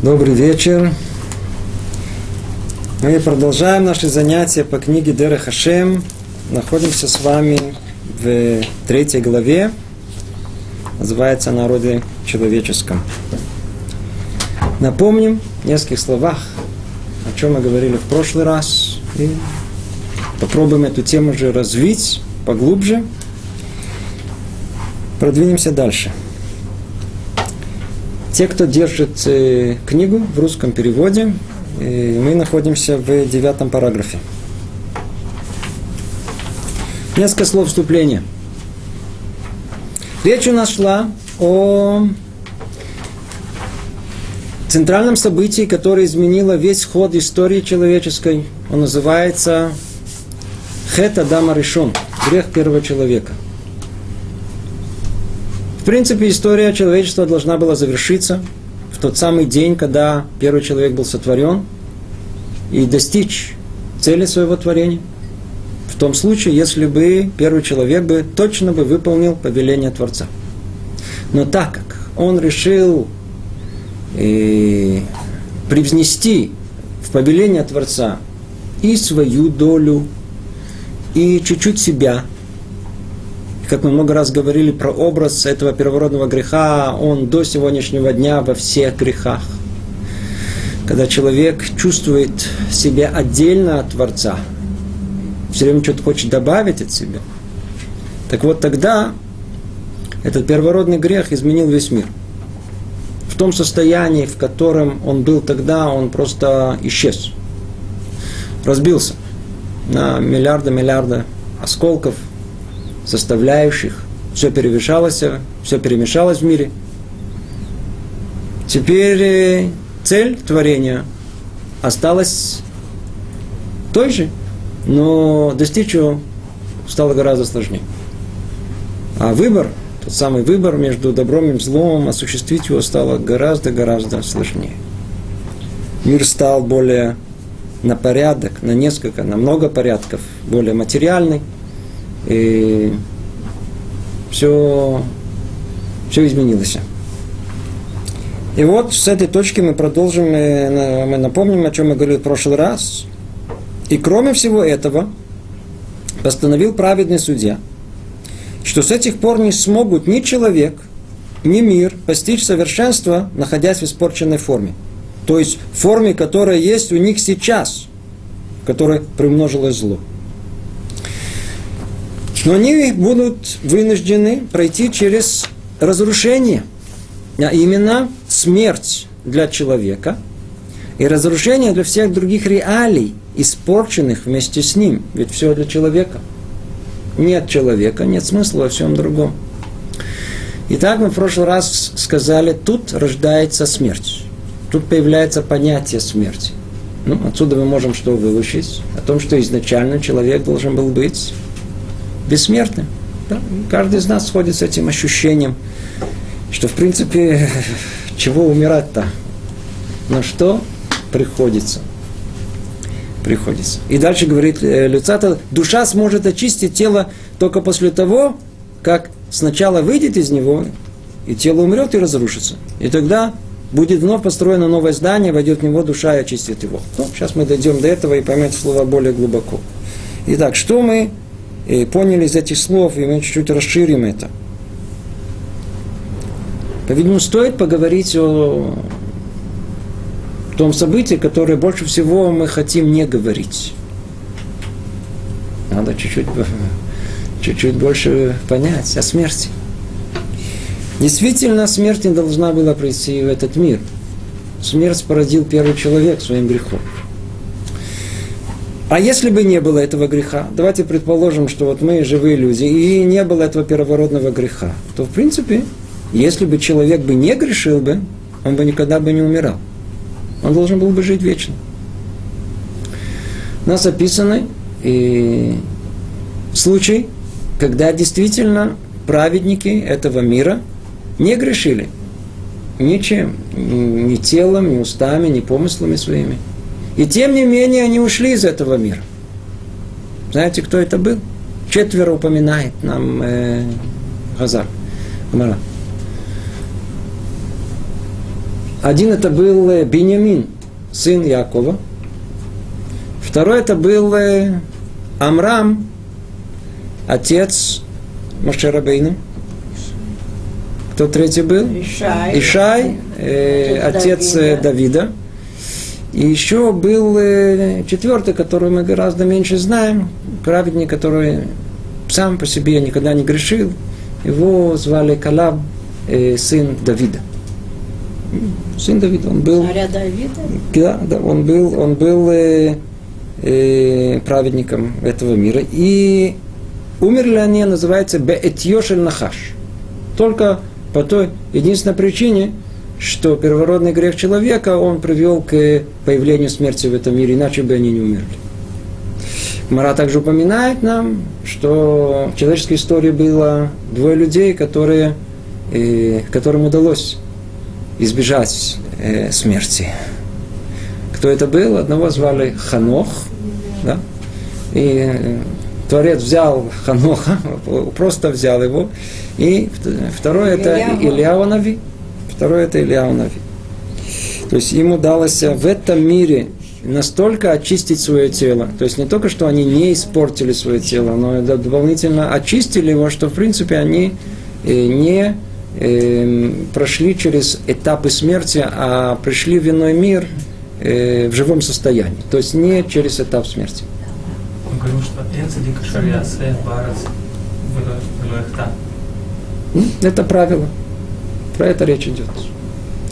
Добрый вечер. Мы продолжаем наши занятия по книге Дера Хашем. Находимся с вами в третьей главе. Называется «Народы человеческом». Напомним в нескольких словах, о чем мы говорили в прошлый раз. И попробуем эту тему же развить поглубже. Продвинемся дальше. Те, кто держит э, книгу в русском переводе, э, мы находимся в девятом параграфе. Несколько слов вступления. Речь у нас шла о центральном событии, которое изменило весь ход истории человеческой. Он называется Хет Адама Решон, грех первого человека – принципе, история человечества должна была завершиться в тот самый день, когда первый человек был сотворен, и достичь цели своего творения. В том случае, если бы первый человек бы точно бы выполнил повеление Творца. Но так как он решил э, привнести в повеление Творца и свою долю, и чуть-чуть себя – как мы много раз говорили про образ этого первородного греха, он до сегодняшнего дня во всех грехах. Когда человек чувствует себя отдельно от Творца, все время что-то хочет добавить от себя, так вот тогда этот первородный грех изменил весь мир. В том состоянии, в котором он был тогда, он просто исчез. Разбился на миллиарды-миллиарды осколков – составляющих, все перемешалось, все перемешалось в мире. Теперь э, цель творения осталась той же, но достичь его стало гораздо сложнее. А выбор, тот самый выбор между добром и злом, осуществить его стало гораздо-гораздо сложнее. Мир стал более на порядок, на несколько, на много порядков, более материальный – и все, все изменилось. И вот с этой точки мы продолжим, мы напомним, о чем мы говорили в прошлый раз. И кроме всего этого, постановил праведный судья, что с этих пор не смогут ни человек, ни мир постичь совершенство, находясь в испорченной форме. То есть форме, которая есть у них сейчас, в которой примножилось зло. Но они будут вынуждены пройти через разрушение, а именно смерть для человека и разрушение для всех других реалий, испорченных вместе с ним. Ведь все для человека. Нет человека, нет смысла во всем другом. Итак, мы в прошлый раз сказали, тут рождается смерть. Тут появляется понятие смерти. Ну, отсюда мы можем что выучить? О том, что изначально человек должен был быть бессмертным. Да? Каждый из нас сходит с этим ощущением, что в принципе, чего умирать-то? На что приходится? Приходится. И дальше говорит э, Люцата, душа сможет очистить тело только после того, как сначала выйдет из него, и тело умрет и разрушится. И тогда будет вновь построено новое здание, войдет в него душа и очистит его. Ну, сейчас мы дойдем до этого и поймете слово более глубоко. Итак, что мы и поняли из этих слов, и мы чуть-чуть расширим это. По-видимому, стоит поговорить о том событии, которое больше всего мы хотим не говорить. Надо чуть-чуть, чуть-чуть больше понять о смерти. Действительно, смерть не должна была прийти в этот мир. Смерть породил первый человек своим грехом. А если бы не было этого греха, давайте предположим, что вот мы живые люди, и не было этого первородного греха, то в принципе, если бы человек бы не грешил бы, он бы никогда бы не умирал. Он должен был бы жить вечно. У нас описаны и случай, когда действительно праведники этого мира не грешили ничем, ни телом, ни устами, ни помыслами своими – и тем не менее они ушли из этого мира. Знаете, кто это был? Четверо упоминает нам э, Газар. Гмара. Один это был э, Беньямин, сын Якова. Второй это был э, Амрам, отец Машерабейна. Кто третий был? Ишай. Ишай, э, отец Отец э, Давида. Давида. И еще был э, четвертый, который мы гораздо меньше знаем, праведник, который сам по себе никогда не грешил. Его звали Калаб, э, сын Давида. Сын Давида, он был Царя Давида. да, да, он был, он был э, э, праведником этого мира. И умерли они, называется Беэтьешель Нахаш. Только по той единственной причине, что первородный грех человека, он привел к появлению смерти в этом мире, иначе бы они не умерли. Мара также упоминает нам, что в человеческой истории было двое людей, которые, э, которым удалось избежать э, смерти. Кто это был? Одного звали Ханох, да? и э, Творец взял Ханоха, просто взял его, и вт- второй это Ильяу. Ильяу Нави. Второй – это Илья То есть им удалось в этом мире настолько очистить свое тело. То есть не только, что они не испортили свое тело, но и дополнительно очистили его, что в принципе они не прошли через этапы смерти, а пришли в иной мир в живом состоянии. То есть не через этап смерти. Это правило. Про это речь идет.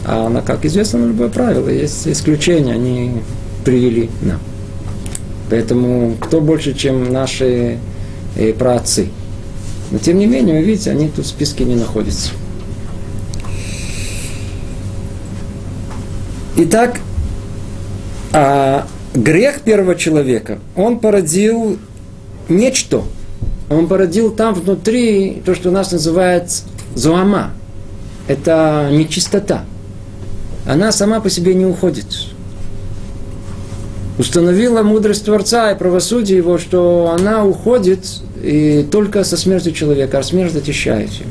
А на, как известно, на любое правило есть исключения, они привели нам. Поэтому кто больше, чем наши э, праотцы. Но тем не менее, вы видите, они тут в списке не находятся. Итак, а грех первого человека, он породил нечто. Он породил там внутри то, что у нас называется зуама. Это нечистота. Она сама по себе не уходит. Установила мудрость Творца и правосудие его, что она уходит и только со смертью человека, а смерть очищает его.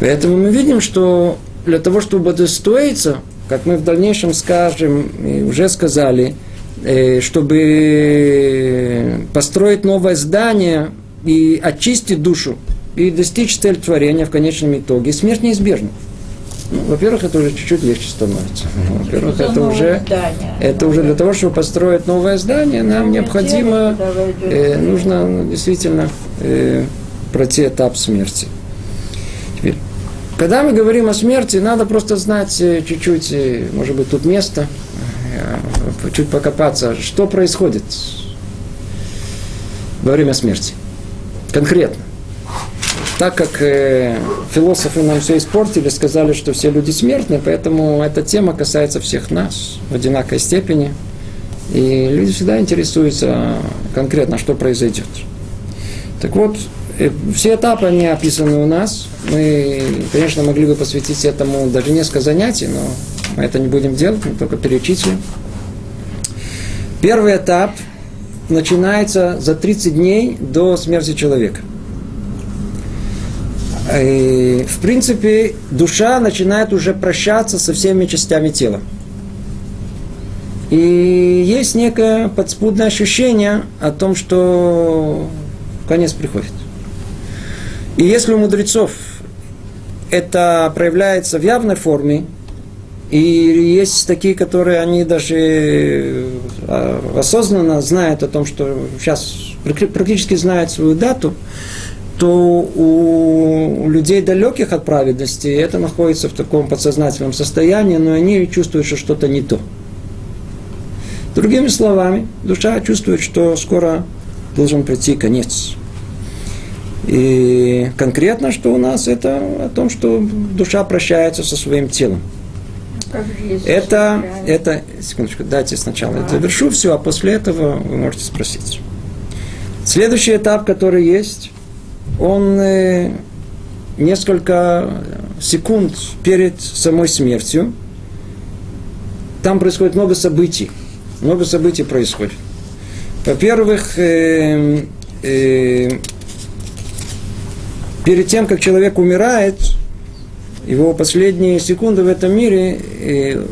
Поэтому мы видим, что для того, чтобы удостоиться, как мы в дальнейшем скажем, и уже сказали, э, чтобы построить новое здание и очистить душу, и достичь цель творения в конечном итоге, смерть неизбежна. Ну, во-первых, это уже чуть-чуть легче становится. Во-первых, это уже, здание? это уже для того, чтобы построить новое здание, нам необходимо, э, нужно ну, действительно э, пройти этап смерти. Теперь, когда мы говорим о смерти, надо просто знать э, чуть-чуть, э, может быть, тут место, э, чуть покопаться, что происходит во время смерти. Конкретно. Так как э, философы нам все испортили, сказали, что все люди смертны, поэтому эта тема касается всех нас в одинаковой степени. И люди всегда интересуются конкретно, что произойдет. Так вот, э, все этапы, они описаны у нас. Мы, конечно, могли бы посвятить этому даже несколько занятий, но мы это не будем делать, мы только перечислим. Первый этап начинается за 30 дней до смерти человека. И, в принципе, душа начинает уже прощаться со всеми частями тела. И есть некое подспудное ощущение о том, что конец приходит. И если у мудрецов это проявляется в явной форме, и есть такие, которые они даже э, осознанно знают о том, что сейчас практически знают свою дату, то у людей далеких от праведности это находится в таком подсознательном состоянии, но они чувствуют, что что-то не то. Другими словами, душа чувствует, что скоро должен прийти конец. И конкретно, что у нас, это о том, что душа прощается со своим телом. Это, это, секундочку, дайте сначала я завершу все, а после этого вы можете спросить. Следующий этап, который есть, он э, несколько секунд перед самой смертью. Там происходит много событий. Много событий происходит. Во-первых, э, э, перед тем, как человек умирает, его последние секунды в этом мире, э,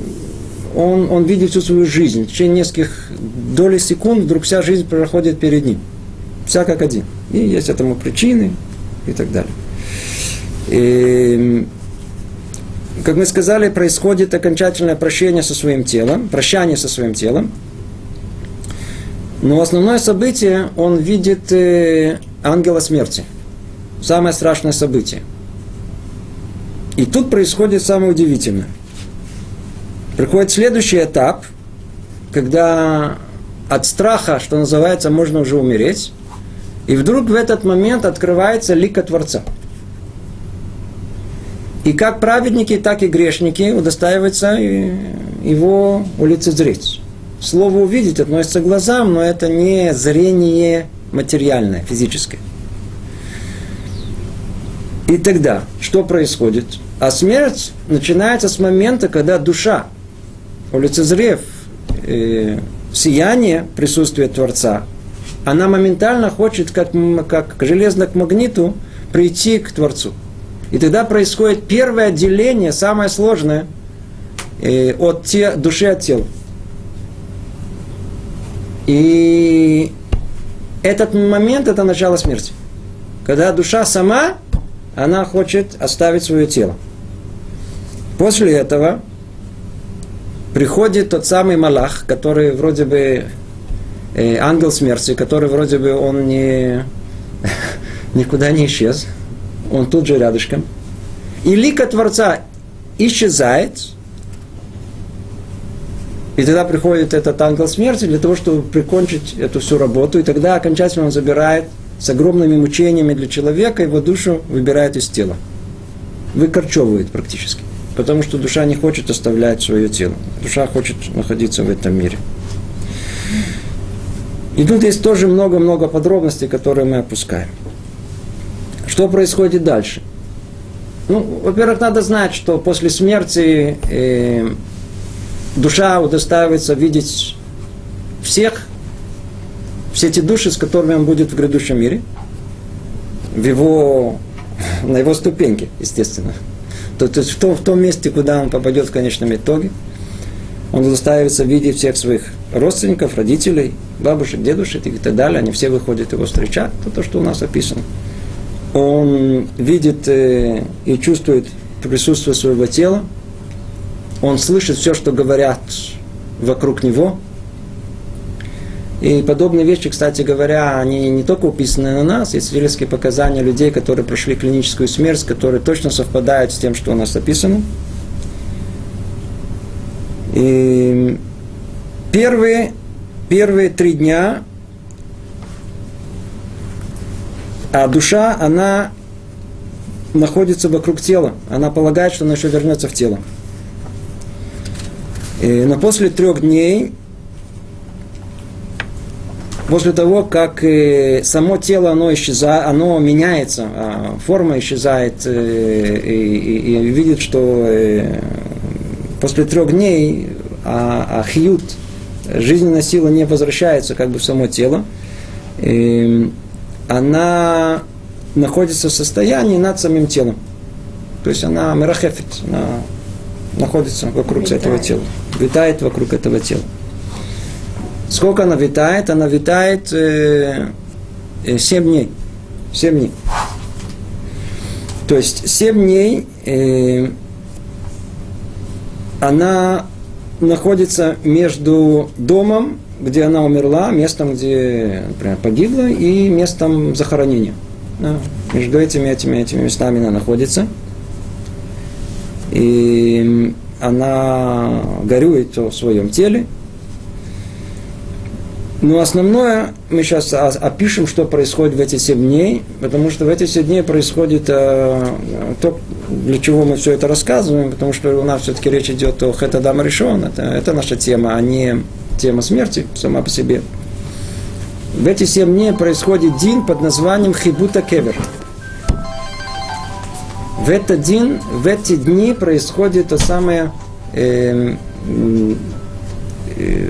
он, он видит всю свою жизнь. В течение нескольких долей секунд вдруг вся жизнь проходит перед ним. Вся как один. И есть этому причины и так далее. И, как мы сказали, происходит окончательное прощение со своим телом, прощание со своим телом. Но основное событие он видит э, ангела смерти. Самое страшное событие. И тут происходит самое удивительное. Приходит следующий этап, когда от страха, что называется, можно уже умереть, и вдруг в этот момент открывается лика Творца. И как праведники, так и грешники удостаиваются его улицезреть. Слово «увидеть» относится к глазам, но это не зрение материальное, физическое. И тогда что происходит? А смерть начинается с момента, когда душа, улицезрев э, сияние присутствия Творца, она моментально хочет, как, как железно к магниту, прийти к Творцу. И тогда происходит первое отделение, самое сложное, э, от те, души от тела. И этот момент – это начало смерти. Когда душа сама, она хочет оставить свое тело. После этого приходит тот самый Малах, который вроде бы э, ангел смерти, который вроде бы он не, никуда не исчез, он тут же рядышком. И лика Творца исчезает, и тогда приходит этот ангел смерти для того, чтобы прикончить эту всю работу. И тогда окончательно он забирает с огромными мучениями для человека, его душу выбирает из тела. Выкорчевывает практически. Потому что душа не хочет оставлять свое тело. Душа хочет находиться в этом мире. И тут есть тоже много-много подробностей, которые мы опускаем. Что происходит дальше? Ну, во-первых, надо знать, что после смерти э, душа удостаивается видеть всех, все эти души, с которыми он будет в грядущем мире, в его, на его ступеньке, естественно. То, то есть в том, в том месте, куда он попадет в конечном итоге, он удостаивается видеть всех своих родственников, родителей, бабушек, дедушек и так далее. Они все выходят его встречать. Это то, что у нас описано. Он видит э, и чувствует присутствие своего тела, он слышит все, что говорят вокруг него. И подобные вещи, кстати говоря, они не только уписаны на нас, есть свидетельские показания людей, которые прошли клиническую смерть, которые точно совпадают с тем, что у нас описано. И первые, первые три дня а душа, она находится вокруг тела. Она полагает, что она еще вернется в тело. И, но после трех дней, после того, как э, само тело оно исчезает, оно меняется, а форма исчезает, э, и, и, и видит, что э, после трех дней а, а хьют, жизненная сила не возвращается как бы в само тело, и она находится в состоянии над самим телом. То есть она мерахефит, она находится вокруг витает. этого тела, витает вокруг этого тела. Сколько она витает? Она витает э, э, 7 дней. 7 дней. То есть 7 дней э, она находится между домом, где она умерла, местом, где, например, погибла, и местом захоронения. Да, между этими, этими, этими местами она находится – и она горюет о своем теле. Но основное мы сейчас опишем, что происходит в эти семь дней, потому что в эти семь дней происходит э, то, для чего мы все это рассказываем, потому что у нас все-таки речь идет о Хетадам решен, это, это наша тема, а не тема смерти сама по себе. В эти семь дней происходит день под названием Хибута Кевер – в этот день, в эти дни происходит то самое э, э,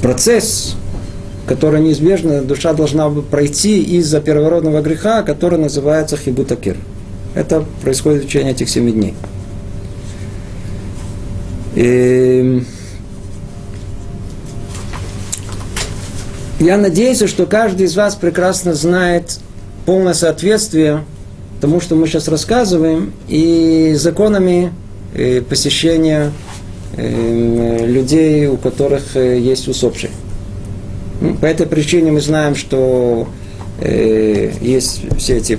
процесс, который неизбежно душа должна пройти из-за первородного греха, который называется хибутакир. Это происходит в течение этих семи дней. И я надеюсь, что каждый из вас прекрасно знает полное соответствие тому, что мы сейчас рассказываем, и законами э, посещения э, людей, у которых э, есть усопшие. По этой причине мы знаем, что есть все эти,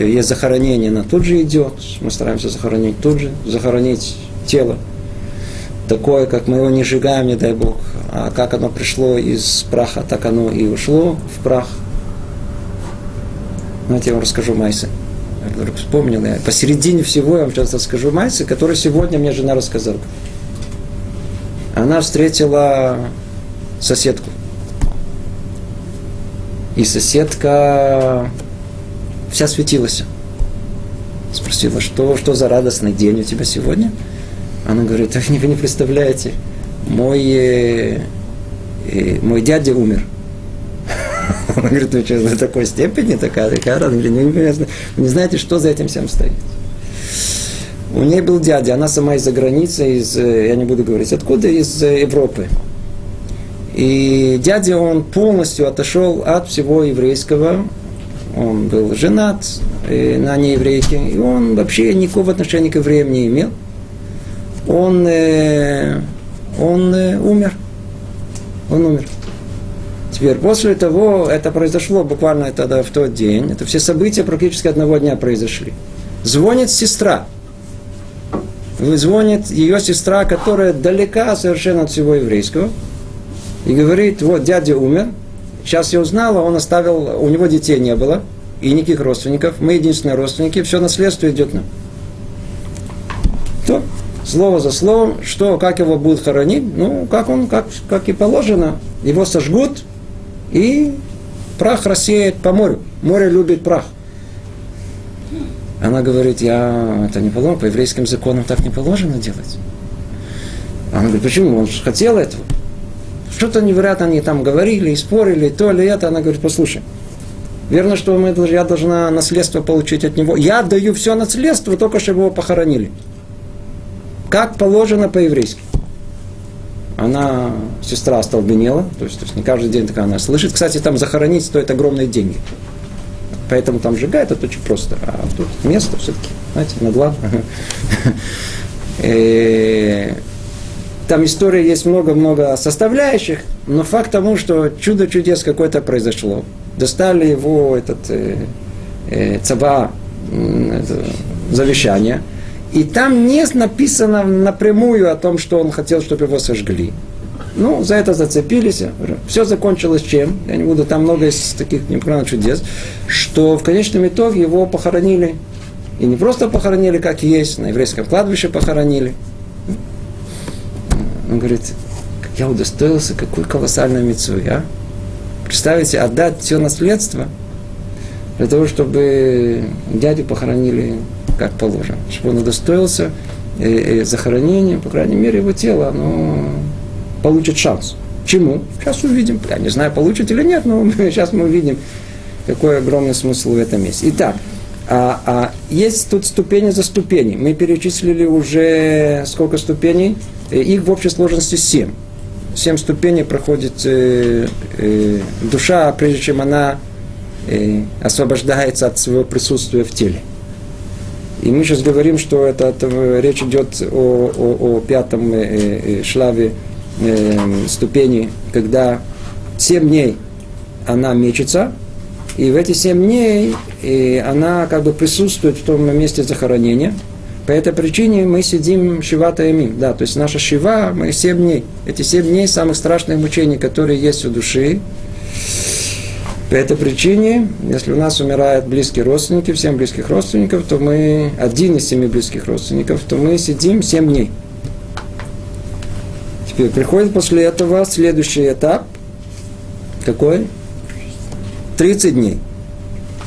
есть захоронение, на тут же идет, мы стараемся захоронить тут же, захоронить тело, такое, как мы его не сжигаем, не дай Бог, а как оно пришло из праха, так оно и ушло в прах. Знаете, я вам расскажу Майсы. Я вдруг вспомнил, я посередине всего я вам сейчас расскажу Майсы, который сегодня мне жена рассказала. Она встретила соседку. И соседка вся светилась. Спросила, что, что за радостный день у тебя сегодня? Она говорит, вы не представляете, мой, э, э, мой дядя умер. Он говорит, ну что, до такой степени такая, такая радость. Говорит, ну, вы не знаете, что за этим всем стоит. У нее был дядя, она сама из-за границы, из, э, я не буду говорить откуда, из Европы. И дядя, он полностью отошел от всего еврейского. Он был женат э, на нееврейке, и он вообще никакого отношения к евреям не имел. Он, э, он э, умер. Он умер. Теперь, после того, это произошло буквально тогда в тот день, это все события практически одного дня произошли. Звонит сестра. Звонит ее сестра, которая далека совершенно от всего еврейского. И говорит, вот дядя умер, сейчас я узнала, он оставил, у него детей не было, и никаких родственников, мы единственные родственники, все наследство идет нам. То, слово за словом, что, как его будут хоронить, ну, как он, как, как и положено, его сожгут, и прах рассеет по морю. Море любит прах. Она говорит, я это не положено, по еврейским законам так не положено делать. Она говорит, почему? Он же хотел этого. Что-то невероятно они там говорили, и спорили, то или это. Она говорит, послушай, верно, что мы, я должна наследство получить от него. Я даю все наследство, только чтобы его похоронили. Как положено по-еврейски она, сестра остолбенела, то есть, то есть не каждый день такая она слышит. Кстати, там захоронить стоит огромные деньги. Поэтому там сжигают, это очень просто. А тут место все-таки, знаете, над ладно. Там история есть много-много составляющих, но факт тому, что чудо чудес какое-то произошло. Достали его этот э, э, цаба, э, завещание – и там не написано напрямую о том, что он хотел, чтобы его сожгли. Ну, за это зацепились. Все закончилось чем? Я не буду, там много из таких необыкновенных чудес, что в конечном итоге его похоронили. И не просто похоронили, как есть, на еврейском кладбище похоронили. Он говорит, я удостоился, какой колоссальной мецу, а? Представьте, отдать все наследство для того, чтобы дядю похоронили как положено. Чтобы он удостоился э, э, захоронения, по крайней мере, его тело, оно получит шанс. Чему? Сейчас увидим. Я не знаю, получит или нет, но сейчас мы увидим, какой огромный смысл в этом есть. Итак, а, а есть тут ступени за ступени. Мы перечислили уже сколько ступеней? Э, их в общей сложности семь. Семь ступеней проходит э, э, душа, прежде чем она э, освобождается от своего присутствия в теле. И мы сейчас говорим, что это, это речь идет о, о, о пятом э, э, шлаве э, ступени, когда семь дней она мечется, и в эти семь дней э, она как бы присутствует в том месте захоронения. По этой причине мы сидим шивата ямим. Да, то есть наша шива, мы семь дней. Эти семь дней самых страшных мучений, которые есть у души. По этой причине, если у нас умирают близкие родственники, всем близких родственников, то мы, один из семи близких родственников, то мы сидим семь дней. Теперь приходит после этого следующий этап. Какой? 30 дней.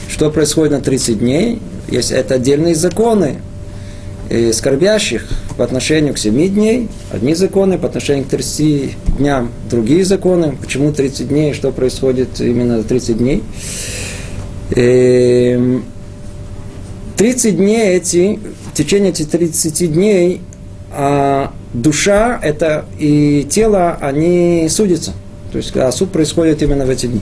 Что происходит на 30 дней? Есть это отдельные законы э, скорбящих по отношению к 7 дней, одни законы, по отношению к 30 дням другие законы. Почему 30 дней, что происходит именно за 30 дней? И, эм, 30 дней эти, в течение этих 30 дней а, душа это и тело, они судятся. То есть а суд происходит именно в эти дни.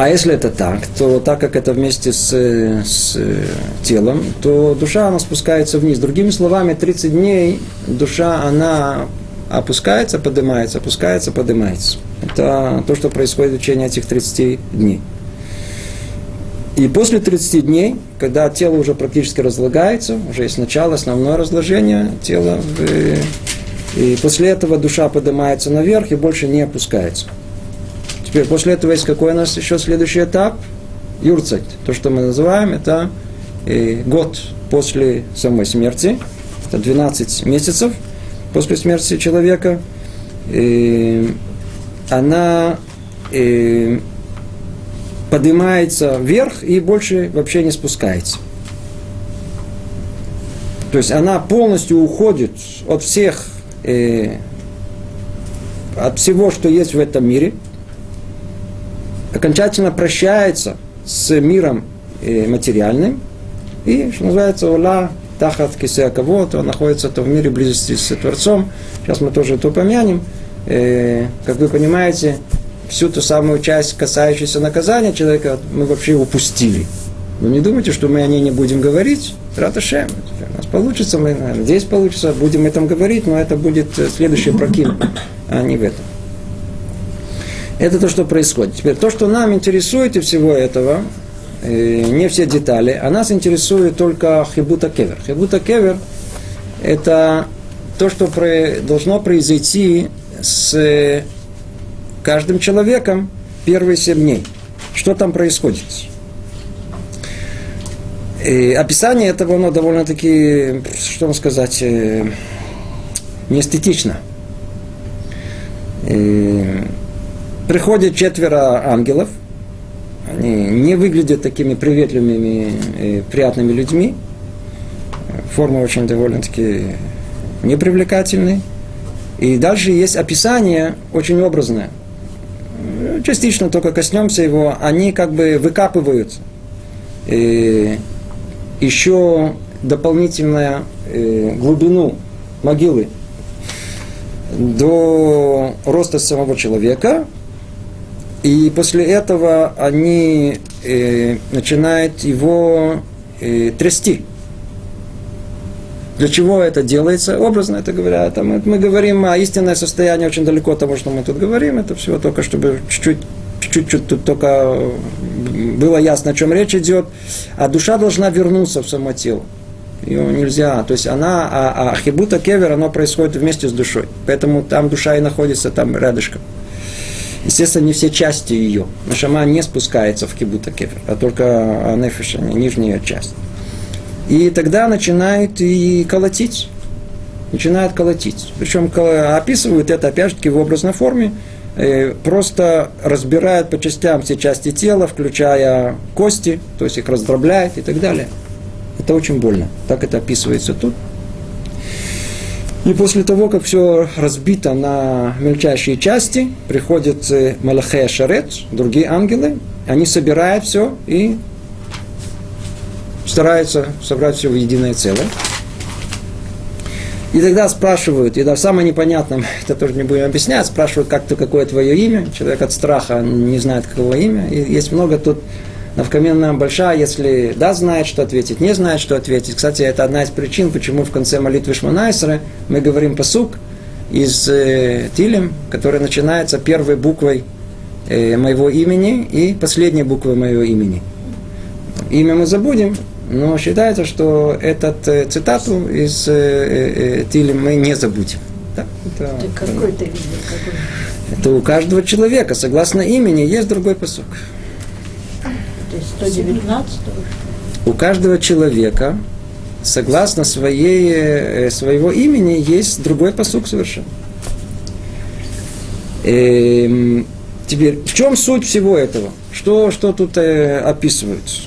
А если это так, то так как это вместе с, с телом, то душа, она спускается вниз. Другими словами, 30 дней душа, она опускается, поднимается, опускается, поднимается. Это то, что происходит в течение этих 30 дней. И после 30 дней, когда тело уже практически разлагается, уже есть начало, основное разложение тела, и после этого душа поднимается наверх и больше не опускается. Теперь после этого есть какой у нас еще следующий этап? Юрцайт. То, что мы называем, это э, год после самой смерти. Это 12 месяцев после смерти человека. И она э, поднимается вверх и больше вообще не спускается. То есть она полностью уходит от всех, э, от всего, что есть в этом мире – окончательно прощается с миром э, материальным, и, что называется, Ула Тахат Кисея кого он находится то в мире близости с Творцом. Сейчас мы тоже это упомянем. Э, как вы понимаете, всю ту самую часть, касающуюся наказания человека, мы вообще упустили. Вы не думайте, что мы о ней не будем говорить. Раташем. У нас получится, мы, надеюсь, получится, будем этом говорить, но это будет э, следующий прокин, а не в этом. Это то, что происходит. Теперь то, что нам интересует и всего этого, э, не все детали, а нас интересует только хибута кевер. Хибута кевер – это то, что должно произойти с каждым человеком первые семь дней. Что там происходит? И описание этого, оно довольно-таки, что вам сказать, э, неэстетично. И приходят четверо ангелов, они не выглядят такими приветливыми и приятными людьми, форма очень довольно-таки непривлекательная. И дальше есть описание очень образное. Частично только коснемся его. Они как бы выкапывают и еще дополнительную э, глубину могилы до роста самого человека, и после этого они э, начинают его э, трясти. Для чего это делается? Образно это говоря, там, мы, мы говорим о истинное состояние очень далеко от того, что мы тут говорим. Это все только чтобы чуть-чуть чуть-чуть тут только было ясно, о чем речь идет. А душа должна вернуться в само тело. Ее нельзя. То есть она, а, а хибута кевер, оно происходит вместе с душой. Поэтому там душа и находится там рядышком. Естественно, не все части ее. Нашама не спускается в кибута кефер, а только нефиш, нижняя часть. И тогда начинает и колотить. Начинает колотить. Причем описывают это, опять же в образной форме. Э, просто разбирают по частям все части тела, включая кости, то есть их раздробляет и так далее. Это очень больно. Так это описывается тут. И после того, как все разбито на мельчайшие части, приходят э, Малахея Шарет, другие ангелы, они собирают все и стараются собрать все в единое целое. И тогда спрашивают, и да, самое непонятное, это тоже не будем объяснять, спрашивают, как то какое твое имя. Человек от страха не знает, какого имя. И есть много тут Навкамена большая, если да, знает, что ответить, не знает, что ответить. Кстати, это одна из причин, почему в конце молитвы Шманайсера мы говорим посук из э, Тилем, который начинается первой буквой э, моего имени и последней буквой моего имени. Имя мы забудем, но считается, что этот э, цитату из э, э, Тилем мы не забудем. Да, это, какой ты видел? Какой? Это у каждого человека, согласно имени, есть другой посук. То есть 119 У каждого человека, согласно своей, э, своего имени, есть другой посук совершенно. Эм, теперь, в чем суть всего этого? Что, что тут э, описывается?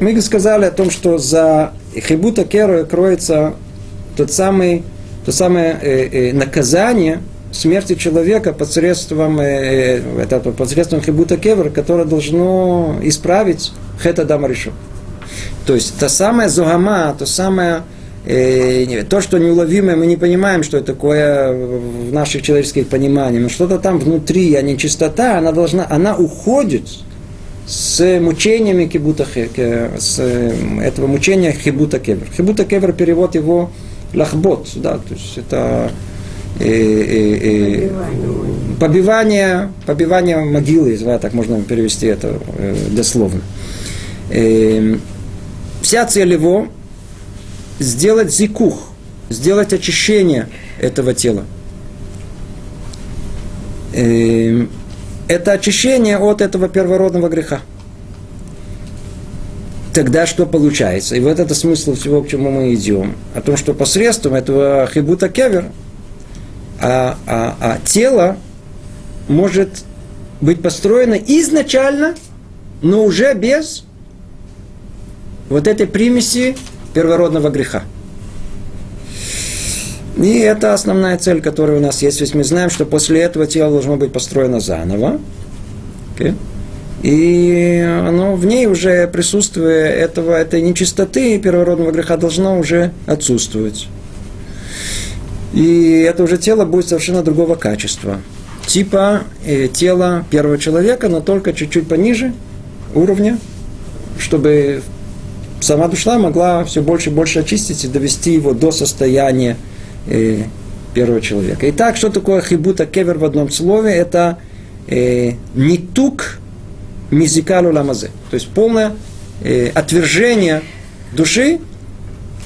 Мы сказали о том, что за Хибута Керу кроется тот самый, то самое э, э, наказание, смерти человека посредством, э, э, это, посредством хибута кевер, которое должно исправить хета дамаришу. То есть та самая зугама, то самое э, то, что неуловимое, мы не понимаем, что это такое в наших человеческих пониманиях. Но что-то там внутри, а не чистота, она должна, она уходит с мучениями кибута, с этого мучения хибута кевер. Хибута кевер перевод его лахбот, да, то есть это э, э, э, побивание, побивание могилы, да, так можно перевести это э, дословно. Э, вся цель его сделать зикух, сделать очищение этого тела. Э, это очищение от этого первородного греха. Тогда что получается? И вот это смысл всего, к чему мы идем. О том, что посредством этого хибута кевер а, а, а тело может быть построено изначально, но уже без вот этой примеси первородного греха. И это основная цель, которая у нас есть. Ведь мы знаем, что после этого тело должно быть построено заново. Okay? И оно в ней уже присутствие этого, этой нечистоты первородного греха должно уже отсутствовать. И это уже тело будет совершенно другого качества. Типа э, тела первого человека, но только чуть-чуть пониже уровня, чтобы сама душа могла все больше и больше очистить и довести его до состояния э, первого человека. Итак, что такое хибута кевер в одном слове? Это э, нитук мизикалу ламазе. То есть полное э, отвержение души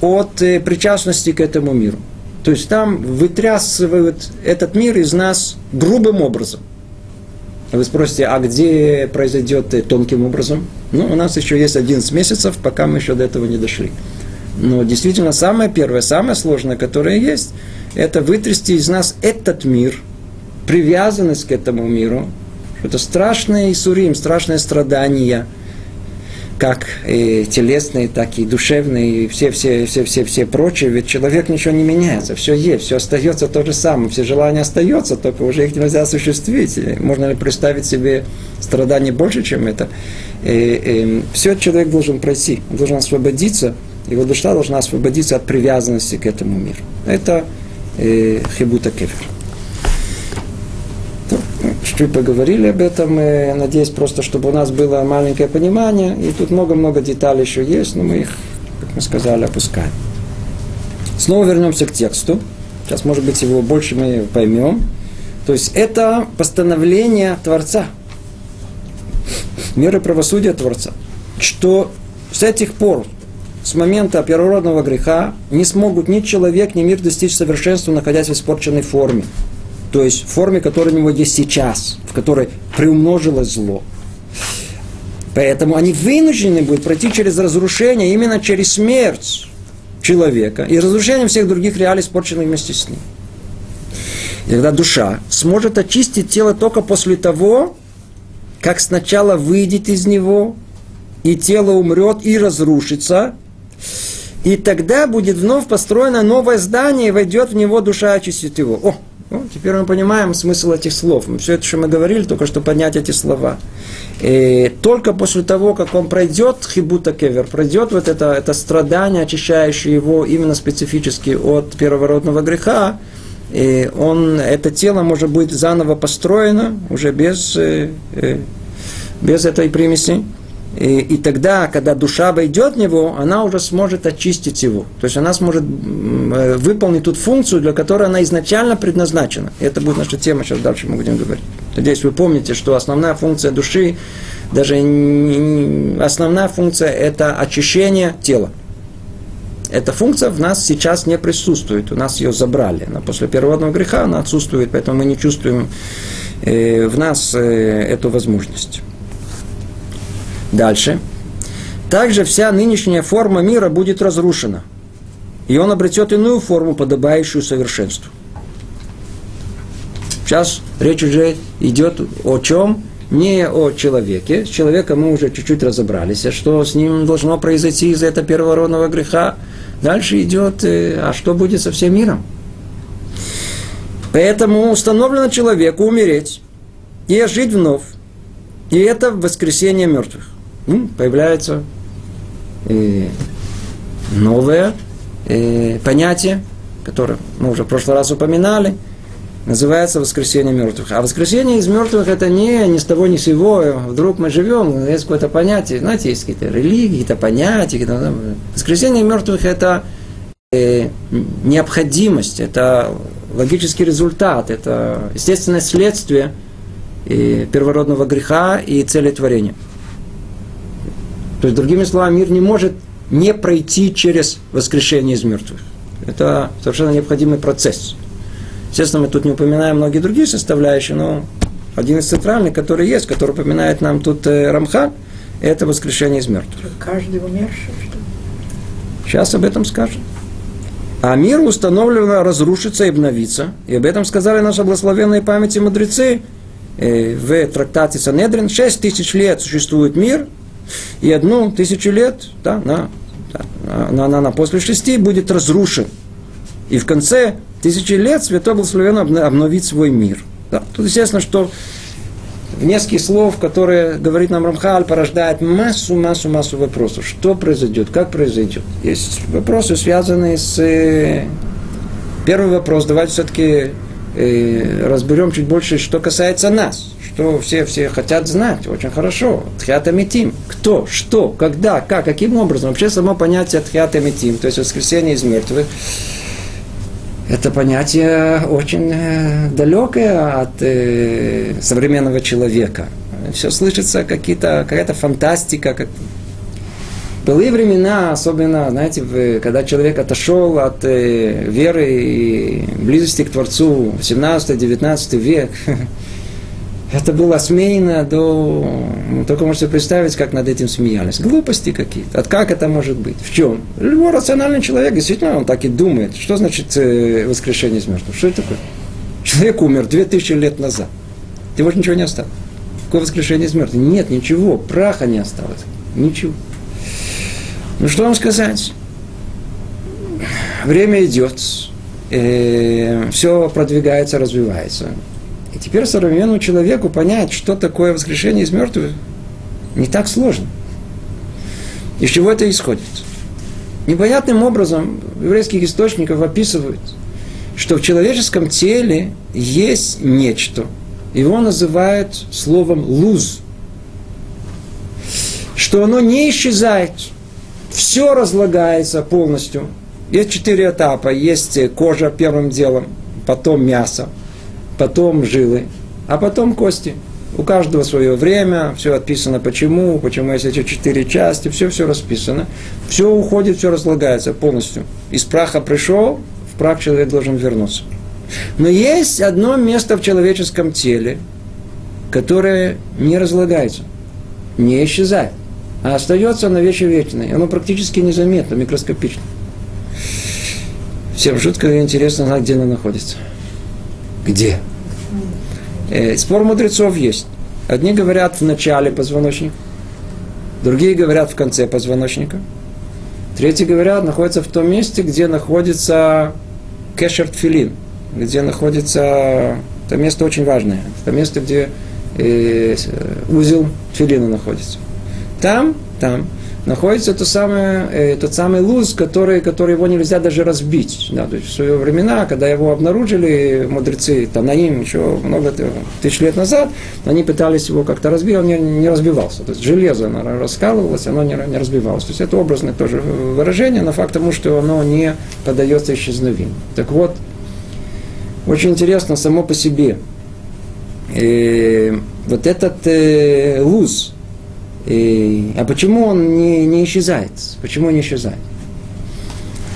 от э, причастности к этому миру. То есть там вытрясывают этот мир из нас грубым образом. Вы спросите, а где произойдет тонким образом? Ну, у нас еще есть 11 месяцев, пока мы еще до этого не дошли. Но действительно, самое первое, самое сложное, которое есть, это вытрясти из нас этот мир, привязанность к этому миру, это страшное Исурим, страшное страдание, как и телесные, так и душевные, и все, все, все, все, все прочие, ведь человек ничего не меняется, все есть, все остается то же самое, все желания остаются, только уже их нельзя осуществить. Можно ли представить себе страдание больше, чем это? И, и, все человек должен пройти, он должен освободиться, его душа должна освободиться от привязанности к этому миру. Это э, хибута кефер чуть поговорили об этом. И надеюсь просто, чтобы у нас было маленькое понимание. И тут много-много деталей еще есть, но мы их, как мы сказали, опускаем. Снова вернемся к тексту. Сейчас, может быть, его больше мы поймем. То есть это постановление Творца. Меры правосудия Творца. Что с этих пор, с момента первородного греха, не смогут ни человек, ни мир достичь совершенства, находясь в испорченной форме то есть в форме, которая у него есть сейчас, в которой приумножилось зло. Поэтому они вынуждены будут пройти через разрушение, именно через смерть человека и разрушение всех других реалий, испорченных вместе с ним. И тогда душа сможет очистить тело только после того, как сначала выйдет из него, и тело умрет и разрушится, и тогда будет вновь построено новое здание, и войдет в него душа, очистит его. О, ну, теперь мы понимаем смысл этих слов. Все это, что мы говорили, только что поднять эти слова. И только после того, как он пройдет хибута кевер, пройдет вот это, это страдание, очищающее его именно специфически от первородного греха, и он, это тело может быть заново построено, уже без, э, э, без этой примеси. И, тогда, когда душа войдет в него, она уже сможет очистить его. То есть она сможет э, выполнить ту функцию, для которой она изначально предназначена. И это будет наша тема, сейчас дальше мы будем говорить. Надеюсь, вы помните, что основная функция души, даже не, основная функция – это очищение тела. Эта функция в нас сейчас не присутствует, у нас ее забрали. Но после первородного греха она отсутствует, поэтому мы не чувствуем э, в нас э, эту возможность. Дальше. Также вся нынешняя форма мира будет разрушена. И он обретет иную форму, подобающую совершенству. Сейчас речь уже идет о чем? Не о человеке. С человеком мы уже чуть-чуть разобрались. Что с ним должно произойти из этого первородного греха? Дальше идет, э, а что будет со всем миром? Поэтому установлено человеку умереть и жить вновь. И это воскресение мертвых. М, Появляется э, новое э, понятие, которое мы уже в прошлый раз упоминали, называется воскресение мертвых. А воскресение из мертвых это не ни с того ни с сего. Вдруг мы живем, есть какое-то понятие, знаете, есть какие-то религии, какие-то понятия. Какие-то... Воскресение мертвых это э, необходимость, это логический результат, это естественное следствие э, первородного греха и цели творения. То есть, другими словами, мир не может не пройти через воскрешение из мертвых. Это совершенно необходимый процесс. Естественно, мы тут не упоминаем многие другие составляющие, но один из центральных, который есть, который упоминает нам тут э, Рамхан, это воскрешение из мертвых. Каждый умерший, что ли? Сейчас об этом скажем. А мир установлено разрушится и обновится. И об этом сказали наши благословенные памяти мудрецы э, в трактате Санедрин. Шесть тысяч лет существует мир, и одну тысячу лет да, на, на, на, на, после шести будет разрушен. И в конце тысячи лет Святой Благословен обновит свой мир. Да. Тут естественно, что несколько слов, которые говорит нам Рамхаль, порождает массу, массу, массу вопросов. Что произойдет, как произойдет. Есть вопросы, связанные с... э, Первый вопрос, давайте все-таки э, разберем чуть больше, что касается нас. Что все, все хотят знать, очень хорошо. Тхиата Митим. Кто, что, когда, как, каким образом. Вообще само понятие Тхиата Митим, то есть воскресение из мертвых, это понятие очень э, далекое от э, современного человека. Все слышится какие-то, какая-то фантастика. Как... Былые времена, особенно, знаете, в- когда человек отошел от э, веры и близости к Творцу, 18-19 век, это было осмеяно до... ну, Только можете представить, как над этим смеялись. Глупости какие-то. От как это может быть? В чем? Любой рациональный человек, действительно, он так и думает. Что значит э, воскрешение из мертвых? Что это такое? Человек умер 2000 лет назад. Ты больше ничего не осталось. Какое воскрешение из мертвых? Нет, ничего. Праха не осталось. Ничего. Ну, что вам сказать? Время идет. все продвигается, развивается. И теперь современному человеку понять, что такое воскрешение из мертвых, не так сложно. Из чего это исходит? Непонятным образом в еврейских источников описывают, что в человеческом теле есть нечто. Его называют словом луз. Что оно не исчезает. Все разлагается полностью. Есть четыре этапа. Есть кожа первым делом, потом мясо, потом жилы, а потом кости. У каждого свое время, все отписано почему, почему есть эти четыре части, все все расписано. Все уходит, все разлагается полностью. Из праха пришел, в прах человек должен вернуться. Но есть одно место в человеческом теле, которое не разлагается, не исчезает, а остается на вещи вечной. Оно практически незаметно, микроскопично. Всем жутко интересно знать, где оно находится. Где? Э, спор мудрецов есть. Одни говорят в начале позвоночника, другие говорят в конце позвоночника, третьи говорят, находится в том месте, где находится кешер тфилин, где находится, это место очень важное, это место, где э, узел тфилина находится. Там, там находится то самое, э, тот самый луз, который, который его нельзя даже разбить. Да, то есть в свои времена, когда его обнаружили мудрецы, там на еще много тысяч лет назад, они пытались его как-то разбить, он не, не разбивался. То есть железо оно раскалывалось, оно не, не разбивалось. То есть это образное тоже выражение, но факт тому, что оно не поддается исчезновению. Так вот, очень интересно само по себе. Э, вот этот э, луз, и, а почему он не, не исчезает? Почему не исчезает?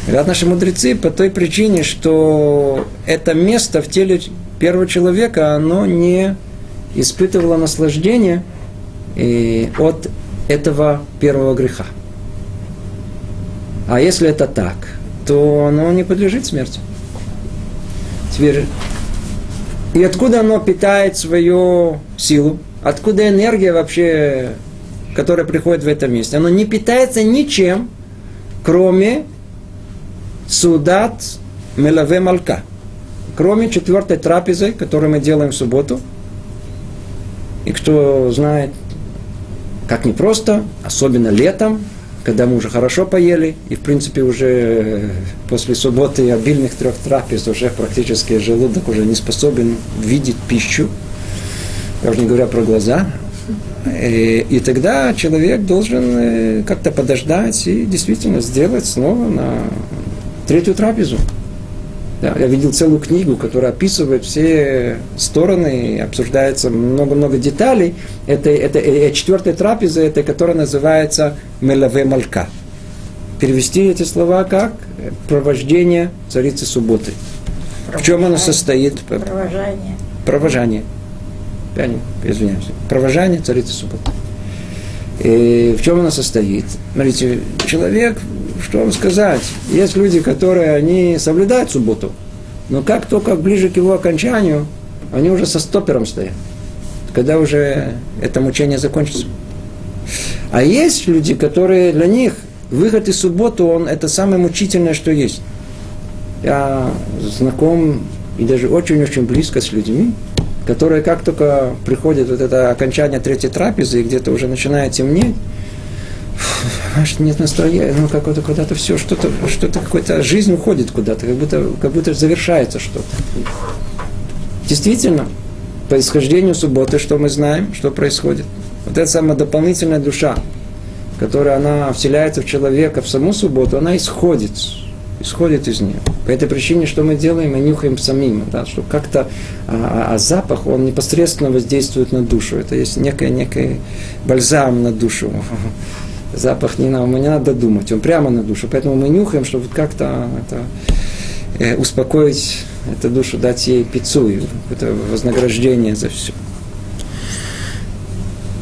Говорят наши мудрецы по той причине, что это место в теле первого человека, оно не испытывало наслаждения и, от этого первого греха. А если это так, то оно не подлежит смерти. Теперь, и откуда оно питает свою силу? Откуда энергия вообще которое приходит в это место, оно не питается ничем, кроме судат мелаве малка. кроме четвертой трапезы, которую мы делаем в субботу. И кто знает, как непросто, особенно летом, когда мы уже хорошо поели, и в принципе уже после субботы обильных трех трапез уже практически желудок уже не способен видеть пищу, я уже не говоря про глаза. И, и тогда человек должен э, как-то подождать и действительно сделать снова на третью трапезу. Да, я видел целую книгу, которая описывает все стороны, обсуждается много-много деталей. Это, это, это четвертая трапеза, это которая называется Мелаве Малька. Перевести эти слова как провождение царицы субботы. В чем оно состоит? Провожание. Провожание. Не, извиняюсь. Провожание царицы субботы. И в чем оно состоит? Смотрите, человек что вам сказать? Есть люди, которые, они соблюдают субботу, но как только ближе к его окончанию, они уже со стопером стоят. Когда уже это мучение закончится. А есть люди, которые для них выход из субботы, он это самое мучительное, что есть. Я знаком и даже очень-очень близко с людьми, которые как только приходит вот это окончание третьей трапезы, и где-то уже начинает темнеть, аж нет настроения, ну какое-то куда-то все, что-то, что-то какая-то жизнь уходит куда-то, как будто, как будто завершается что-то. Действительно, по исхождению субботы, что мы знаем, что происходит. Вот эта самая дополнительная душа, которая она вселяется в человека в саму субботу, она исходит, исходит из нее. По этой причине, что мы делаем, мы нюхаем самим, да, что как-то, а, а, а запах, он непосредственно воздействует на душу. Это есть некий, некий бальзам на душу запах не нам, не надо думать, он прямо на душу. Поэтому мы нюхаем, чтобы как-то это, э, успокоить эту душу, дать ей пиццу, это вознаграждение за все.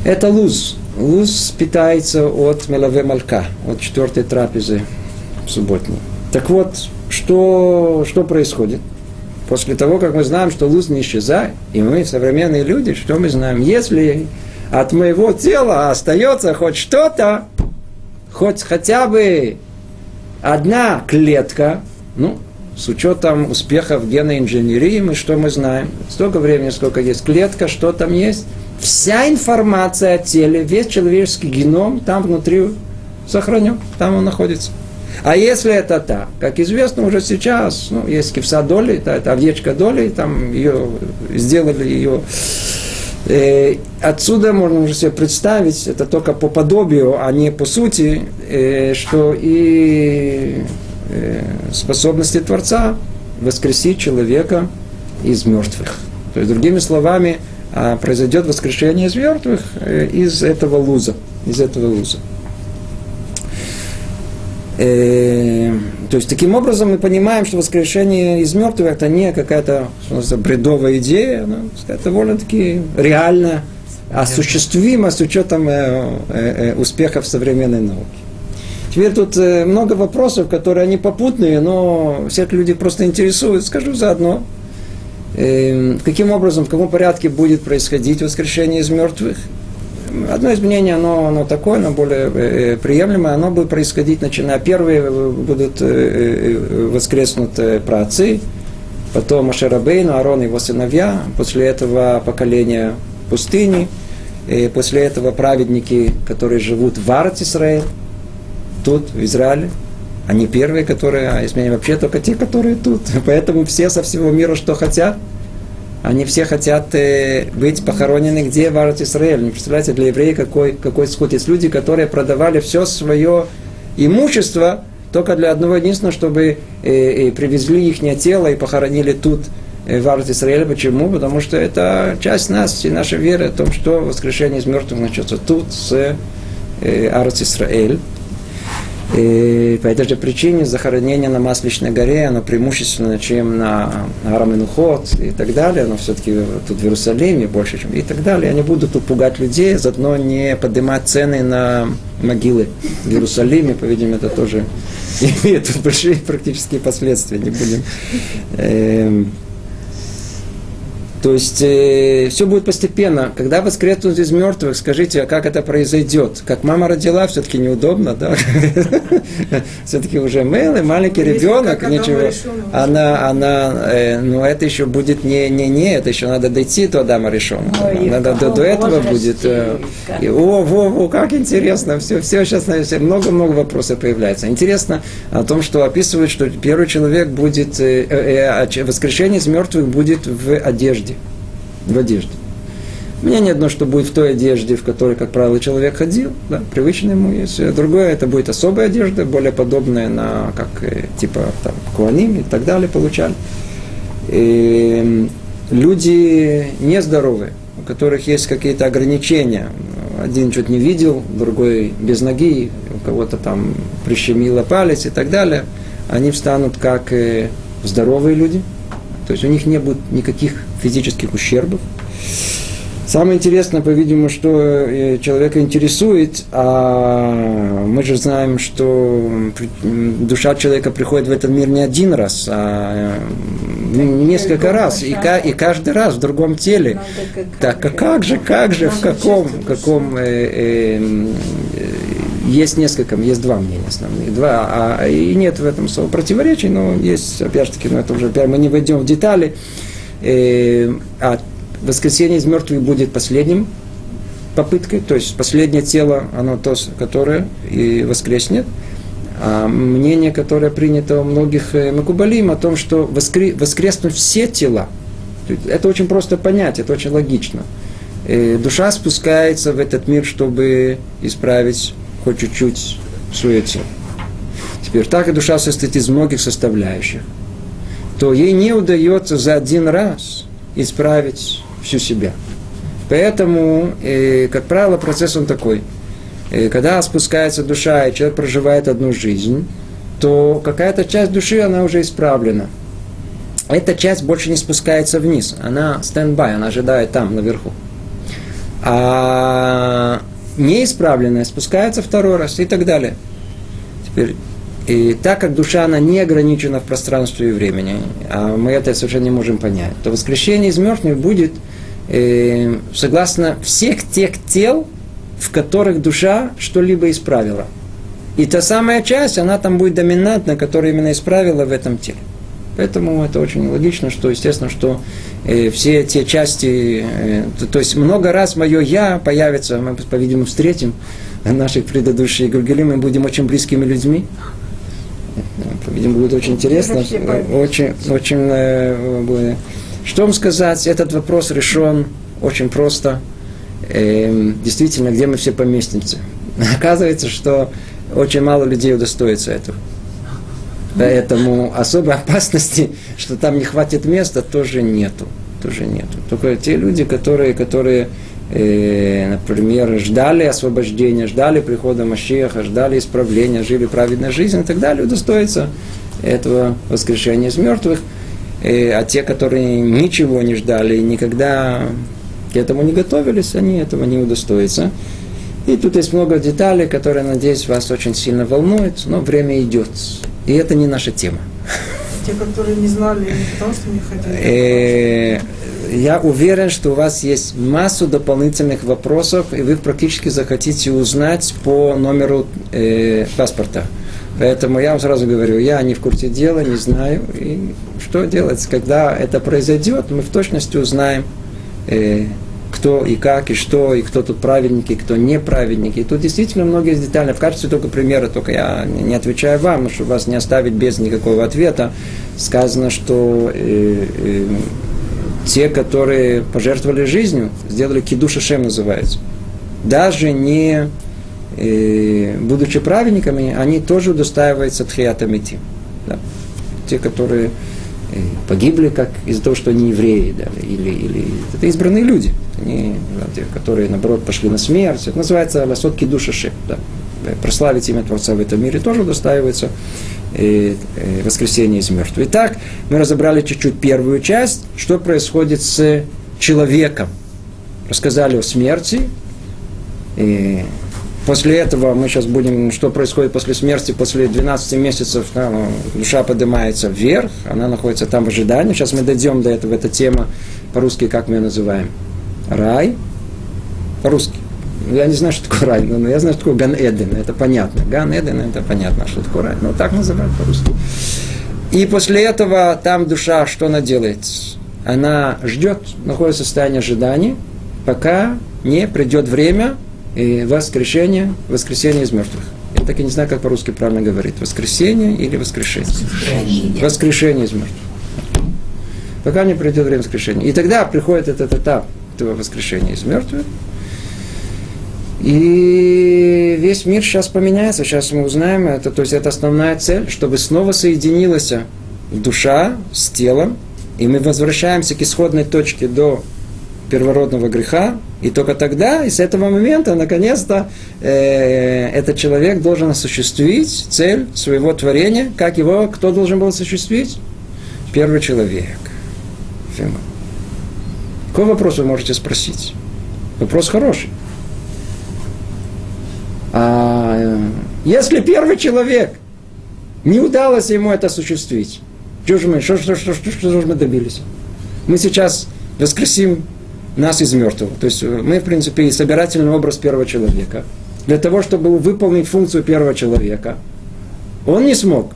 Это луз. Луз питается от мелаве малька, от четвертой трапезы субботней. Так вот, что, что происходит? После того, как мы знаем, что луз не исчезает, и мы, современные люди, что мы знаем? Если от моего тела остается хоть что-то, хоть хотя бы одна клетка, ну, с учетом успехов генной инженерии, мы что мы знаем? Столько времени, сколько есть клетка, что там есть. Вся информация о теле, весь человеческий геном там внутри сохранен, там он находится. А если это так, как известно уже сейчас, ну, есть кивса доли, это, это овечка доли, там ее сделали ее Э, отсюда можно уже себе представить, это только по подобию, а не по сути, э, что и э, способности Творца воскресить человека из мертвых. То есть, другими словами, а, произойдет воскрешение из мертвых из этого луза. Из этого луза. То есть, таким образом мы понимаем, что воскрешение из мертвых это не какая-то бредовая идея, но это довольно-таки реально осуществимо с учетом э, э, успехов современной науки. Теперь тут э, много вопросов, которые они попутные, но всех людей просто интересуют. Скажу заодно, э, каким образом, в каком порядке будет происходить воскрешение из мертвых одно изменение, оно, оно такое, оно более э, приемлемое, оно будет происходить, начиная, первые будут э, э, воскреснут э, праотцы, потом Ашерабейн, Аарон и его сыновья, после этого поколение пустыни, и после этого праведники, которые живут в Арт Исраиль, тут, в Израиле, они первые, которые, а изменения вообще только те, которые тут. Поэтому все со всего мира что хотят – они все хотят э, быть похоронены где? В Арат Исраэль. Не представляете, для евреев какой, какой сход. Есть люди, которые продавали все свое имущество только для одного единственного, чтобы э, э, привезли их тело и похоронили тут, э, в Арат Исраэль. Почему? Потому что это часть нас и нашей веры о том, что воскрешение из мертвых начнется тут, с э, Арат Исраэль. И по этой же причине захоронение на Масличной горе, оно преимущественно, чем на Араменухот и так далее, но все-таки тут в Иерусалиме больше, чем и так далее. Они будут тут пугать людей, заодно не поднимать цены на могилы в Иерусалиме, по-видимому, это тоже имеет большие практические последствия, не будем. То есть э, все будет постепенно. Когда воскреснут из мертвых, скажите, а как это произойдет? Как мама родила, все-таки неудобно, да? Все-таки уже милый, маленький ребенок, ничего. Она, она, э, ну это еще будет не, не, не, это еще надо дойти до Адама в Надо до, этого будет. э, о, во, во, как интересно. Все, все сейчас много-много вопросов появляется. Интересно о том, что описывают, что первый человек будет, э, э, э, воскрешение из мертвых будет в одежде. В одежде. Мнение одно, что будет в той одежде, в которой, как правило, человек ходил, да, привычно ему есть. А Другое, это будет особая одежда, более подобная на, как, э, типа, там, куаним и так далее получали. И люди нездоровые, у которых есть какие-то ограничения. Один чуть не видел, другой без ноги, у кого-то там прищемило палец и так далее. Они встанут как э, здоровые люди, то есть у них не будет никаких физических ущербов. Самое интересное, по-видимому, что э, человека интересует, а мы же знаем, что душа человека приходит в этот мир не один раз, а э, несколько раз, и, и каждый раз в другом теле. Как- Так, а как же, как же, в каком, в каком э, э, есть несколько, есть два мнения основных, два, а, и нет в этом слова противоречий, но есть, опять же таки, но это уже, опять мы не войдем в детали, Э, а воскресение из мертвых будет последним попыткой, то есть последнее тело, оно то, которое и воскреснет. А мнение, которое принято у многих э, макубалим, о том, что воскре- воскреснут все тела. Это очень просто понять, это очень логично. Э, Душа спускается в этот мир, чтобы исправить хоть чуть-чуть свое. Теперь, так как душа состоит из многих составляющих, то ей не удается за один раз исправить всю себя. Поэтому, э, как правило, процесс он такой. Э, когда спускается душа, и человек проживает одну жизнь, то какая-то часть души, она уже исправлена. Эта часть больше не спускается вниз. Она стендбай, она ожидает там, наверху. А неисправленная спускается второй раз и так далее. Теперь, и так как душа, она не ограничена в пространстве и времени, а мы это совершенно не можем понять, то воскрешение из мертвых будет э, согласно всех тех тел, в которых душа что-либо исправила. И та самая часть, она там будет доминантна, которая именно исправила в этом теле. Поэтому это очень логично, что, естественно, что э, все те части, э, то, то есть много раз мое «я» появится, мы, по-видимому, встретим наших предыдущих Гургели, мы будем очень близкими людьми. Э, По-видимому, будет очень интересно. Поймешь. Очень, очень э. Что вам сказать? Этот вопрос решен очень просто. Эм, действительно, где мы все поместимся? Оказывается, что очень мало людей удостоится этого. Поэтому особой опасности, что там не хватит места, тоже нету. Тоже нету. Только те люди, которые, которые э, например, ждали освобождения, ждали прихода Машеха, ждали исправления, жили праведной жизнью и так далее, удостоятся этого воскрешения из мертвых. Э, а те, которые ничего не ждали и никогда к этому не готовились, они этого не удостоятся. И тут есть много деталей, которые, надеюсь, вас очень сильно волнуют, но время идет. И это не наша тема. Те, которые не знали, не потому что не хотели. Э, Я уверен, что у вас есть массу дополнительных вопросов, и вы практически захотите узнать по номеру э, паспорта. Поэтому я вам сразу говорю, я не в курсе дела, не знаю. И что делать, когда это произойдет, мы в точности узнаем, э, кто и как, и что, и кто тут праведники, кто неправедники. И тут действительно многие детали. В качестве только примера, только я не отвечаю вам, чтобы вас не оставить без никакого ответа. Сказано, что э, э, те, которые пожертвовали жизнью, сделали кидуша шем называется. Даже не э, будучи праведниками, они тоже удостаиваются тхиатамити. Да. Те, которые погибли как из-за того, что они евреи, да, или, или это избранные люди, они, да, те, которые наоборот пошли на смерть. Это называется ласотки души шем. Да. Прославить имя Творца в этом мире тоже удостаивается э, э, воскресение из мертвых. Итак, мы разобрали чуть-чуть первую часть, что происходит с человеком. Рассказали о смерти, и После этого мы сейчас будем, что происходит после смерти, после 12 месяцев, да, ну, душа поднимается вверх, она находится там в ожидании. Сейчас мы дойдем до этого, эта тема по-русски, как мы ее называем? Рай. По-русски. Я не знаю, что такое рай, но я знаю, что такое Ган Эден, это понятно. Ган Эден, это понятно, что такое рай. Но так называют по-русски. И после этого там душа, что она делает? Она ждет, находится в состоянии ожидания, пока не придет время и воскрешения, воскресения из мертвых. Я так и не знаю, как по-русски правильно говорить. Воскресение или воскрешение? Воскрешение из мертвых. Пока не придет время воскрешения. И тогда приходит этот этап этого воскрешения из мертвых. И весь мир сейчас поменяется, сейчас мы узнаем это, то есть это основная цель, чтобы снова соединилась душа с телом, и мы возвращаемся к исходной точке до первородного греха, и только тогда, и с этого момента, наконец-то, э, этот человек должен осуществить цель своего творения, как его, кто должен был осуществить? Первый человек. Фима. Какой вопрос вы можете спросить? Вопрос хороший. А э, если первый человек не удалось ему это осуществить, что же мы, что, что, что, что, что же мы добились? Мы сейчас воскресим нас из мертвого. То есть э, мы, в принципе, собирательный образ первого человека. Для того, чтобы выполнить функцию первого человека, он не смог.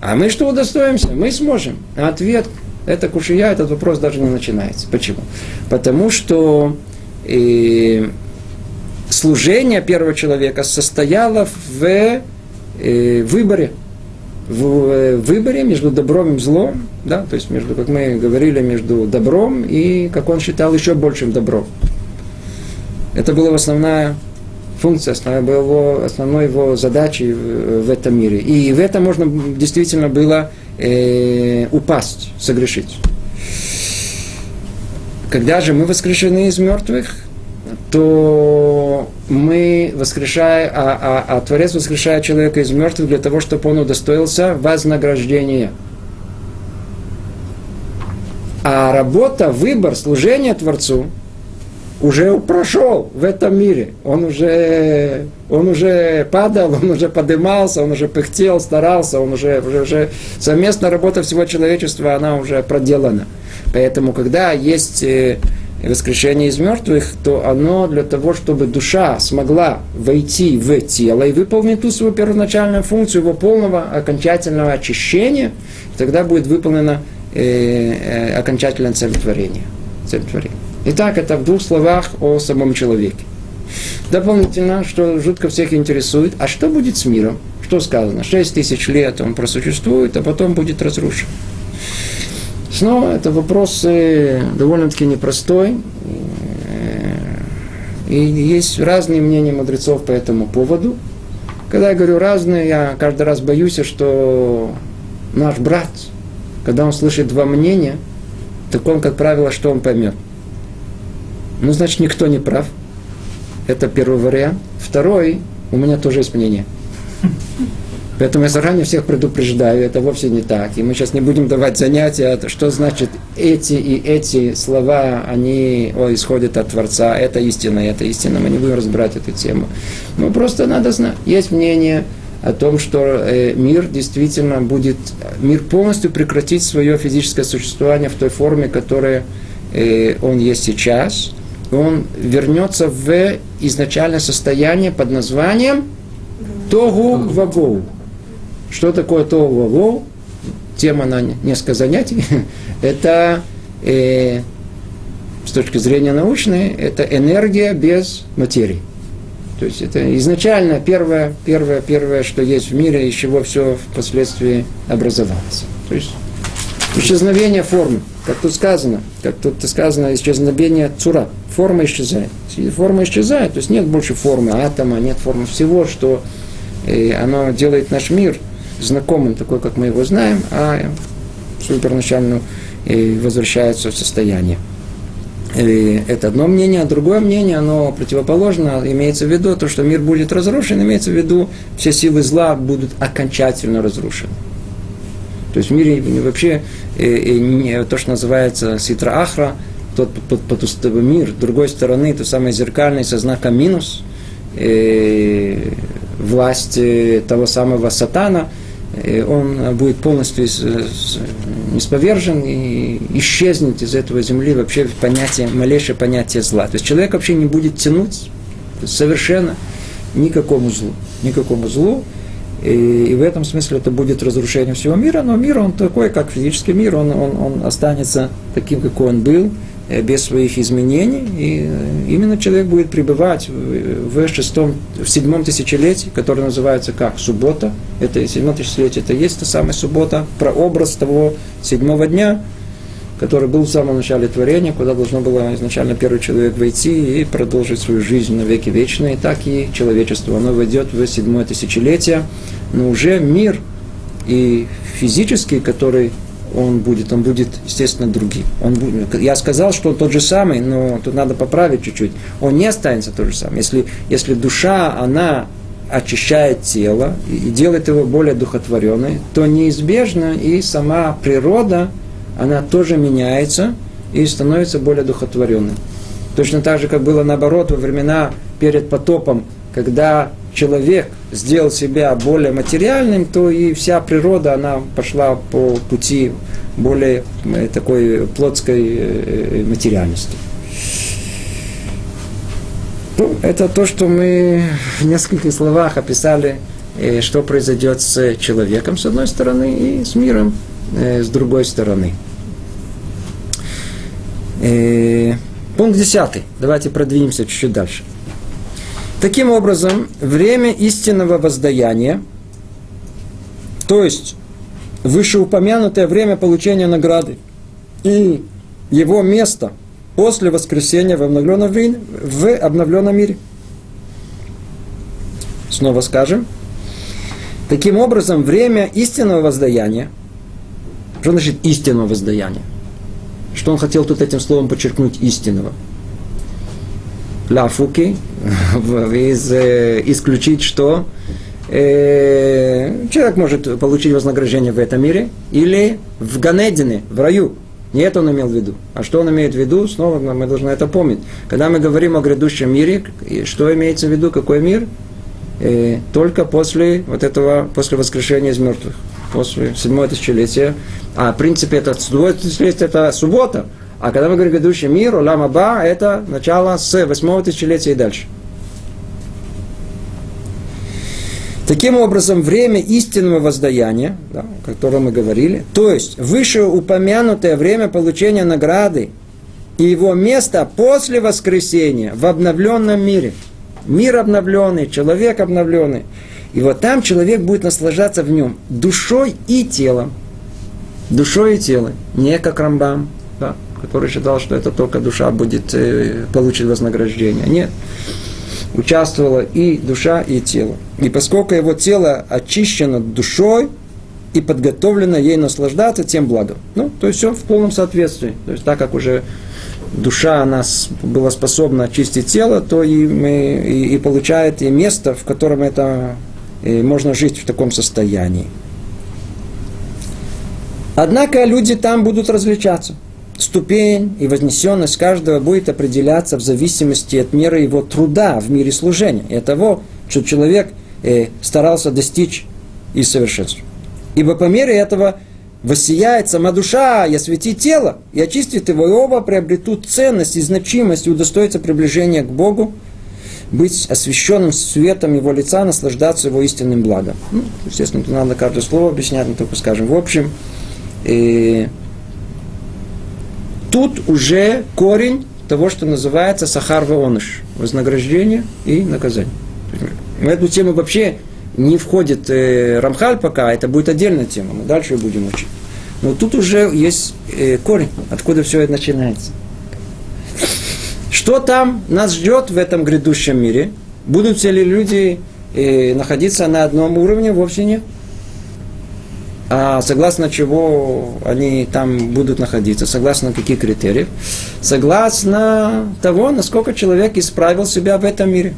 А мы что удостоимся? Мы сможем. А ответ – это кушия, этот вопрос даже не начинается. Почему? Потому что э, служение первого человека состояло в э, выборе. В э, выборе между добром и злом, да, то есть между, как мы говорили, между добром и, как он считал, еще большим добром. Это была основная функция, основная его, основной его задачей в, этом мире. И в этом можно действительно было э, упасть, согрешить. Когда же мы воскрешены из мертвых, то мы воскрешаем, а, а, а Творец воскрешает человека из мертвых для того, чтобы он удостоился вознаграждения. А работа, выбор, служение Творцу уже прошел в этом мире. Он уже, он уже падал, он уже поднимался, он уже пыхтел, старался, он уже, уже, уже совместная работа всего человечества, она уже проделана. Поэтому, когда есть э, воскрешение из мертвых, то оно для того, чтобы душа смогла войти в тело и выполнить ту свою первоначальную функцию его полного окончательного очищения, тогда будет выполнена э, э, творения. Цель творения. Итак, это в двух словах о самом человеке. Дополнительно, что жутко всех интересует, а что будет с миром? Что сказано? Шесть тысяч лет он просуществует, а потом будет разрушен. Снова это вопрос довольно-таки непростой. И есть разные мнения мудрецов по этому поводу. Когда я говорю разные, я каждый раз боюсь, что наш брат, когда он слышит два мнения, так он, как правило, что он поймет? Ну, значит, никто не прав. Это первый вариант. Второй, у меня тоже есть мнение. Поэтому я заранее всех предупреждаю, это вовсе не так. И мы сейчас не будем давать занятия, что значит эти и эти слова, они о, исходят от Творца, это истина, это истина. Мы не будем разбирать эту тему. Ну, просто надо знать. Есть мнение о том, что э, мир действительно будет, мир полностью прекратит свое физическое существование в той форме, которая э, он есть сейчас. Он вернется в изначальное состояние под названием Тогу Вагоу. Что такое то во Тема на несколько занятий. это э, с точки зрения научной, это энергия без материи. То есть это изначально первое, первое, первое, что есть в мире, из чего все впоследствии образовалось. То есть исчезновение формы, как тут сказано, как тут сказано, исчезновение цура, форма исчезает. Форма исчезает, то есть нет больше формы атома, нет формы всего, что э, оно делает наш мир – знакомым, такой, как мы его знаем, а и возвращаются в состояние. И это одно мнение, а другое мнение, оно противоположно, имеется в виду то, что мир будет разрушен, имеется в виду, все силы зла будут окончательно разрушены. То есть в мире вообще то, что называется ситра ахра, тот под мир, другой стороны, то самое зеркальное со знаком минус, власть э, того самого сатана, он будет полностью с- исповержен и исчезнет из этого земли вообще понятие, малейшее понятие зла. То есть человек вообще не будет тянуть совершенно никакому злу. Никакому злу. И, и в этом смысле это будет разрушение всего мира, но мир он такой, как физический мир, он, он, он останется таким, какой он был, э, без своих изменений. И э, именно человек будет пребывать в шестом, в седьмом тысячелетии, которое называется как суббота. Это седьмое тысячелетие, это есть та самая суббота, прообраз того седьмого дня, который был в самом начале творения, куда должно было изначально первый человек войти и продолжить свою жизнь на веки вечные. Так и человечество, оно войдет в седьмое тысячелетие, но уже мир и физический, который он будет, он будет, естественно, другим. Он будет, я сказал, что он тот же самый, но тут надо поправить чуть-чуть. Он не останется тот же самый. Если, если душа, она очищает тело и делает его более духотворенной, то неизбежно и сама природа, она тоже меняется и становится более духотворенной. Точно так же, как было наоборот во времена перед потопом, когда человек сделал себя более материальным, то и вся природа, она пошла по пути более э, такой плотской э, материальности. Ну, это то, что мы в нескольких словах описали, э, что произойдет с человеком с одной стороны и с миром э, с другой стороны. Э, Пункт десятый. Давайте продвинемся чуть-чуть дальше. Таким образом, время истинного воздаяния, то есть вышеупомянутое время получения награды и его место после воскресения в обновленном, в обновленном мире. Снова скажем. Таким образом, время истинного воздаяния, что значит истинного воздаяния? Что он хотел тут этим словом подчеркнуть истинного? Лафуки, из, э, исключить что? Э, человек может получить вознаграждение в этом мире или в Ганедине, в раю. Не это он имел в виду. А что он имеет в виду? Снова мы должны это помнить. Когда мы говорим о грядущем мире, что имеется в виду, какой мир? Э, только после вот этого, после воскрешения из мертвых, после седьмого тысячелетия. А в принципе это это суббота. А когда мы говорим грядущий мир, Улам Аба, это начало с восьмого тысячелетия и дальше. Таким образом, время истинного воздаяния, да, о котором мы говорили, то есть вышеупомянутое время получения награды и его место после воскресения в обновленном мире. Мир обновленный, человек обновленный. И вот там человек будет наслаждаться в нем душой и телом. Душой и телом. Не как Рамбам, который считал, что это только душа будет э, получить вознаграждение. Нет участвовала и душа, и тело. И поскольку его тело очищено душой и подготовлено ей наслаждаться, тем благом. Ну, то есть все в полном соответствии. То есть так как уже душа она была способна очистить тело, то и, мы, и, и получает и место, в котором это и можно жить в таком состоянии. Однако люди там будут различаться. Ступень и вознесенность каждого будет определяться в зависимости от меры его труда в мире служения и от того, что человек э, старался достичь и совершенства. Ибо по мере этого воссияет сама душа и осветит тело, и очистит его, и оба приобретут ценность и значимость и удостоятся приближения к Богу, быть освященным светом его лица, наслаждаться его истинным благом. Ну, естественно, тут надо каждое слово объяснять, но только скажем. В общем, э, тут уже корень того, что называется сахар ваоныш, вознаграждение и наказание. В эту тему вообще не входит э, Рамхаль пока, это будет отдельная тема, мы дальше ее будем учить. Но тут уже есть э, корень, откуда все это начинается. Что там нас ждет в этом грядущем мире? Будут ли люди э, находиться на одном уровне? Вовсе нет. А согласно чего они там будут находиться? Согласно каких критериев? Согласно того, насколько человек исправил себя в этом мире.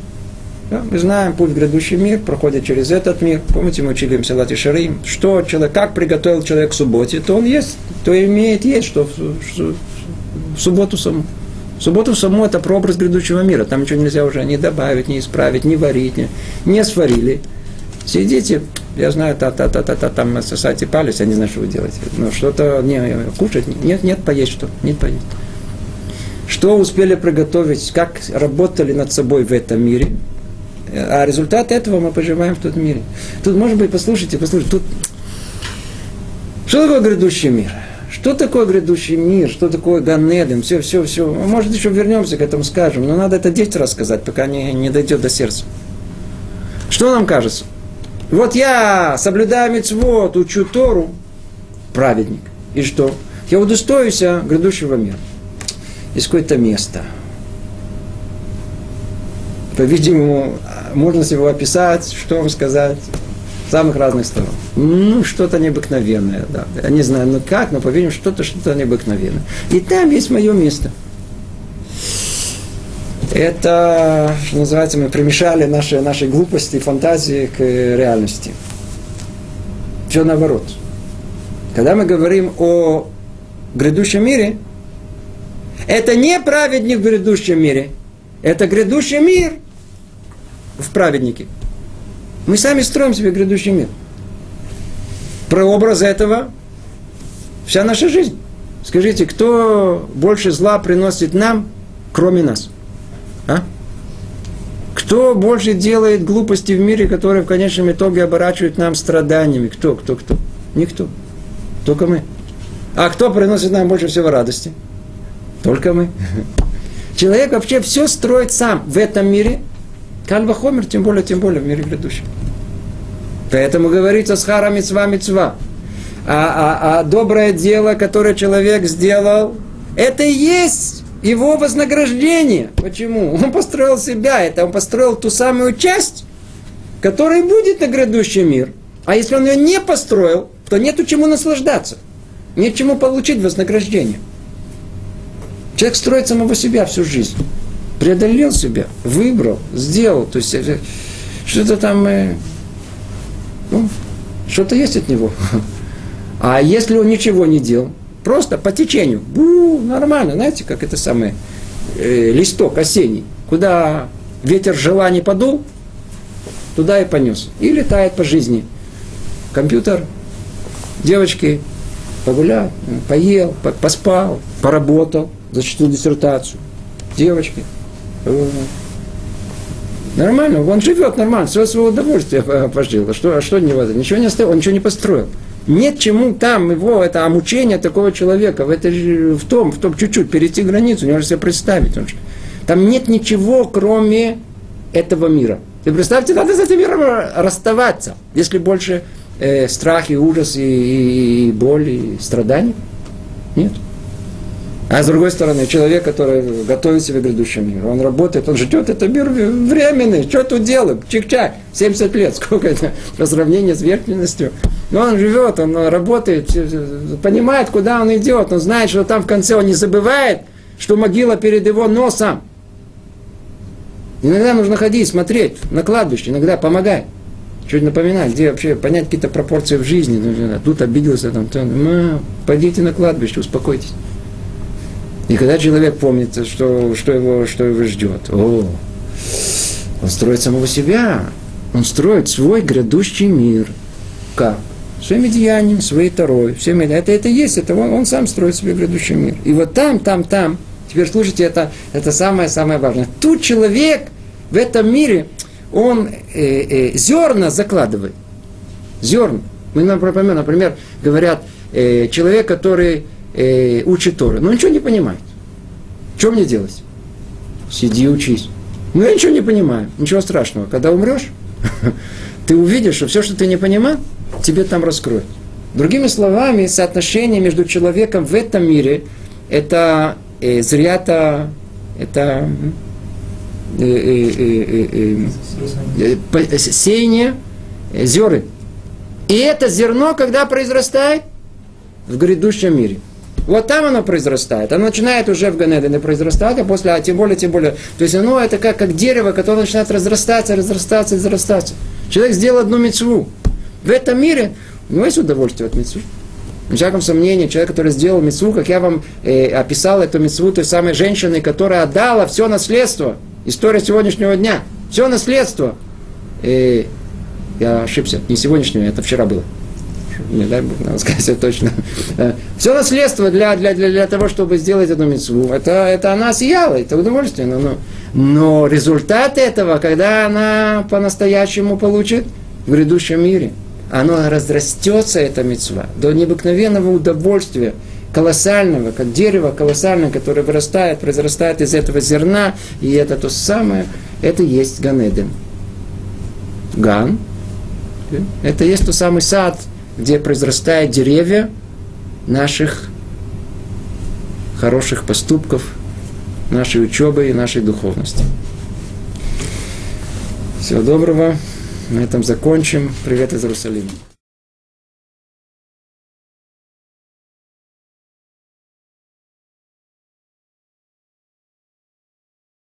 Да, мы знаем, путь в грядущий мир проходит через этот мир. Помните, мы учили в Селате Шарим, что человек, как приготовил человек к субботе, то он есть, то имеет есть, что в, что в субботу саму. Субботу саму это прообраз грядущего мира. Там ничего нельзя уже не добавить, не исправить, не варить, не, не сварили. Сидите, я знаю, та-та-та-та-та, там сосайте палец, я не знаю, что вы делаете. Но что-то не, кушать, нет, нет, поесть что, нет поесть. Что успели приготовить, как работали над собой в этом мире, а результат этого мы поживаем в том мире. Тут, может быть, послушайте, послушайте, тут... Что такое грядущий мир? Что такое грядущий мир? Что такое Ганеден? Все, все, все. Может, еще вернемся к этому, скажем. Но надо это детям рассказать, пока не, не дойдет до сердца. Что нам кажется? Вот я соблюдаю мецвод, учу Тору, праведник. И что? Я удостоюсь грядущего мира. Есть какое-то место. По-видимому, можно его описать, что вам сказать, самых разных сторон. Ну, что-то необыкновенное, да. Я не знаю, ну как, но, по-видимому, что-то, что-то необыкновенное. И там есть мое место. Это, что называется, мы примешали наши, наши глупости, фантазии к реальности. Все наоборот. Когда мы говорим о грядущем мире, это не праведник в грядущем мире. Это грядущий мир в праведнике. Мы сами строим себе грядущий мир. Прообраз этого вся наша жизнь. Скажите, кто больше зла приносит нам, кроме нас? А? Кто больше делает глупости в мире, которые в конечном итоге оборачивают нам страданиями? Кто, кто, кто? Никто. Только мы. А кто приносит нам больше всего радости? Только мы. Человек вообще все строит сам в этом мире. Кальва Хомер, тем более, тем более в мире грядущем. Поэтому говорится с хара мецва мецва. А, а, а доброе дело, которое человек сделал, это и есть его вознаграждение. Почему? Он построил себя, это он построил ту самую часть, которая будет на грядущий мир. А если он ее не построил, то нету чему наслаждаться. Нет чему получить вознаграждение. Человек строит самого себя всю жизнь. Преодолел себя, выбрал, сделал. То есть э, что-то там, э, ну, что-то есть от него. А если он ничего не делал, просто по течению, бу, нормально, знаете, как это самое, э, листок осенний, куда ветер желаний подул, туда и понес. И летает по жизни. Компьютер, девочки, погулял, поел, поспал, поработал, зачитал диссертацию. Девочки. Нормально, он живет нормально, все свое удовольствие пожил. А что, а что не вода? Ничего не оставил, он ничего не построил. Нет чему там его, это омучение такого человека, в, это, в том, в том чуть-чуть, перейти границу, не можешь себе представить. Он, там нет ничего, кроме этого мира. Ты представьте, надо с этим миром расставаться, если больше э, страх и ужас, и, и, и боль, и страдания. Нет. А с другой стороны, человек, который готовит себе грядущий мир, он работает, он ждет, это мир временный, что тут делаем? Чик-чак, 70 лет, сколько это по сравнению с верхностью. Но он живет, он работает, понимает, куда он идет, он знает, что там в конце он не забывает, что могила перед его носом. Иногда нужно ходить, смотреть на кладбище, иногда помогать. Чуть напоминать, где вообще понять какие-то пропорции в жизни. Тут обиделся, там, там, пойдите на кладбище, успокойтесь. И когда человек помнит, что, что, его, что его ждет, о, он строит самого себя, он строит свой грядущий мир. Как? Своими деяниями, своей тарой, всеми. Это, это есть, это он, он сам строит свой грядущий мир. И вот там, там, там, теперь слушайте, это, это самое-самое важное. Тут человек в этом мире, он э, э, зерна закладывает. Зерна. Мы, например, например говорят, э, человек, который э, учит Торы, но ничего не понимает. Что мне делать? Сиди, учись. Ну, я ничего не понимаю, ничего страшного. Когда умрешь, ты увидишь, что все, что ты не понимал, тебе там раскроют. Другими словами, соотношение между человеком в этом мире – это э, зря-то, это э, э, э, э, сеяние э, зеры. И это зерно, когда произрастает? В грядущем мире – вот там оно произрастает. Оно начинает уже в Ганедене произрастать, а после, а тем более, тем более. То есть оно это как, как дерево, которое начинает разрастаться, разрастаться, разрастаться. Человек сделал одну мецву. В этом мире у него есть удовольствие от мецвы. Без всяком сомнении, человек, который сделал мецву, как я вам э, описал эту мецву той самой женщины, которая отдала все наследство, история сегодняшнего дня, все наследство. Э, я ошибся, не сегодняшнего, это вчера было. Не дай Бог, надо сказать точно. Все наследство для, для, для, для того, чтобы сделать эту мецву, это, это она съела, это удовольствие. Но, но, но результат этого, когда она по-настоящему получит в грядущем мире, оно разрастется, эта мецва, до необыкновенного удовольствия, колоссального, как дерево колоссальное, которое вырастает, произрастает из этого зерна, и это то самое, это есть Ганеден. Ган, это есть тот самый сад, где произрастают деревья наших хороших поступков, нашей учебы и нашей духовности. Всего доброго. На этом закончим. Привет из Иерусалима.